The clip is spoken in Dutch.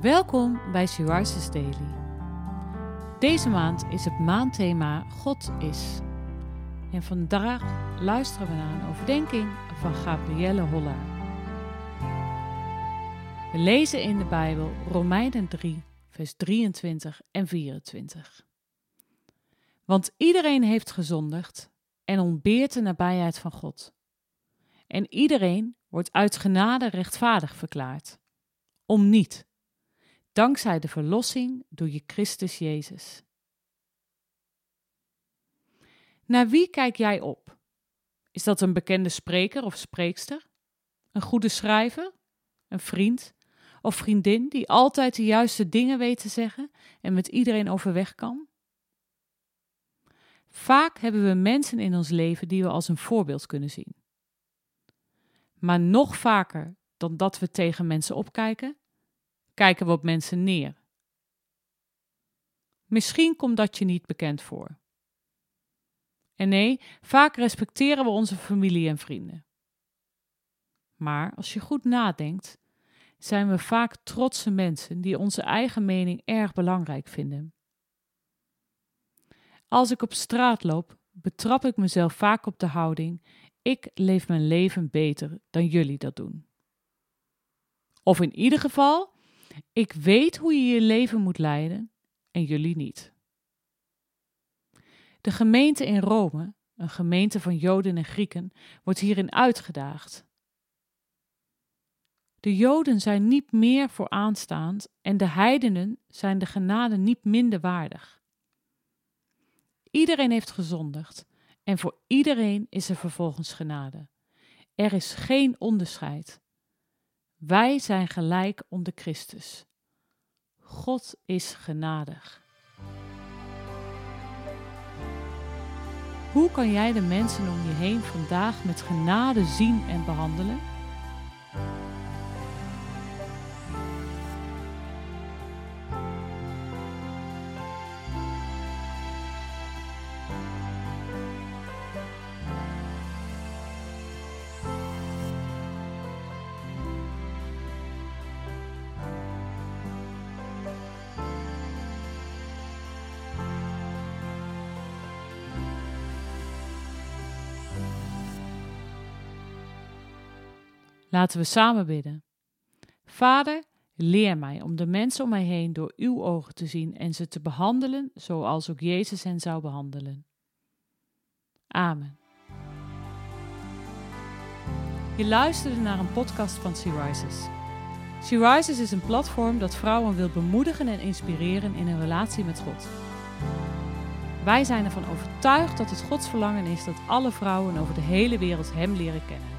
Welkom bij She Daily. Deze maand is het maandthema God is. En vandaag luisteren we naar een overdenking van Gabrielle Hollaar. We lezen in de Bijbel Romeinen 3, vers 23 en 24. Want iedereen heeft gezondigd en ontbeert de nabijheid van God. En iedereen wordt uit genade rechtvaardig verklaard. Om niet dankzij de verlossing door je Christus Jezus. Naar wie kijk jij op? Is dat een bekende spreker of spreekster? Een goede schrijver? Een vriend of vriendin die altijd de juiste dingen weet te zeggen en met iedereen overweg kan? Vaak hebben we mensen in ons leven die we als een voorbeeld kunnen zien. Maar nog vaker dan dat we tegen mensen opkijken, kijken we op mensen neer. Misschien komt dat je niet bekend voor. En nee, vaak respecteren we onze familie en vrienden. Maar als je goed nadenkt, zijn we vaak trotse mensen die onze eigen mening erg belangrijk vinden. Als ik op straat loop, betrap ik mezelf vaak op de houding: ik leef mijn leven beter dan jullie dat doen. Of in ieder geval, ik weet hoe je je leven moet leiden en jullie niet. De gemeente in Rome, een gemeente van Joden en Grieken, wordt hierin uitgedaagd. De Joden zijn niet meer vooraanstaand en de heidenen zijn de genade niet minder waardig. Iedereen heeft gezondigd en voor iedereen is er vervolgens genade. Er is geen onderscheid. Wij zijn gelijk onder Christus. God is genadig. Hoe kan jij de mensen om je heen vandaag met genade zien en behandelen? Laten we samen bidden. Vader, leer mij om de mensen om mij heen door uw ogen te zien en ze te behandelen zoals ook Jezus hen zou behandelen. Amen. Je luisterde naar een podcast van Sea Rises. Sea Rises is een platform dat vrouwen wil bemoedigen en inspireren in een relatie met God. Wij zijn ervan overtuigd dat het Gods verlangen is dat alle vrouwen over de hele wereld Hem leren kennen.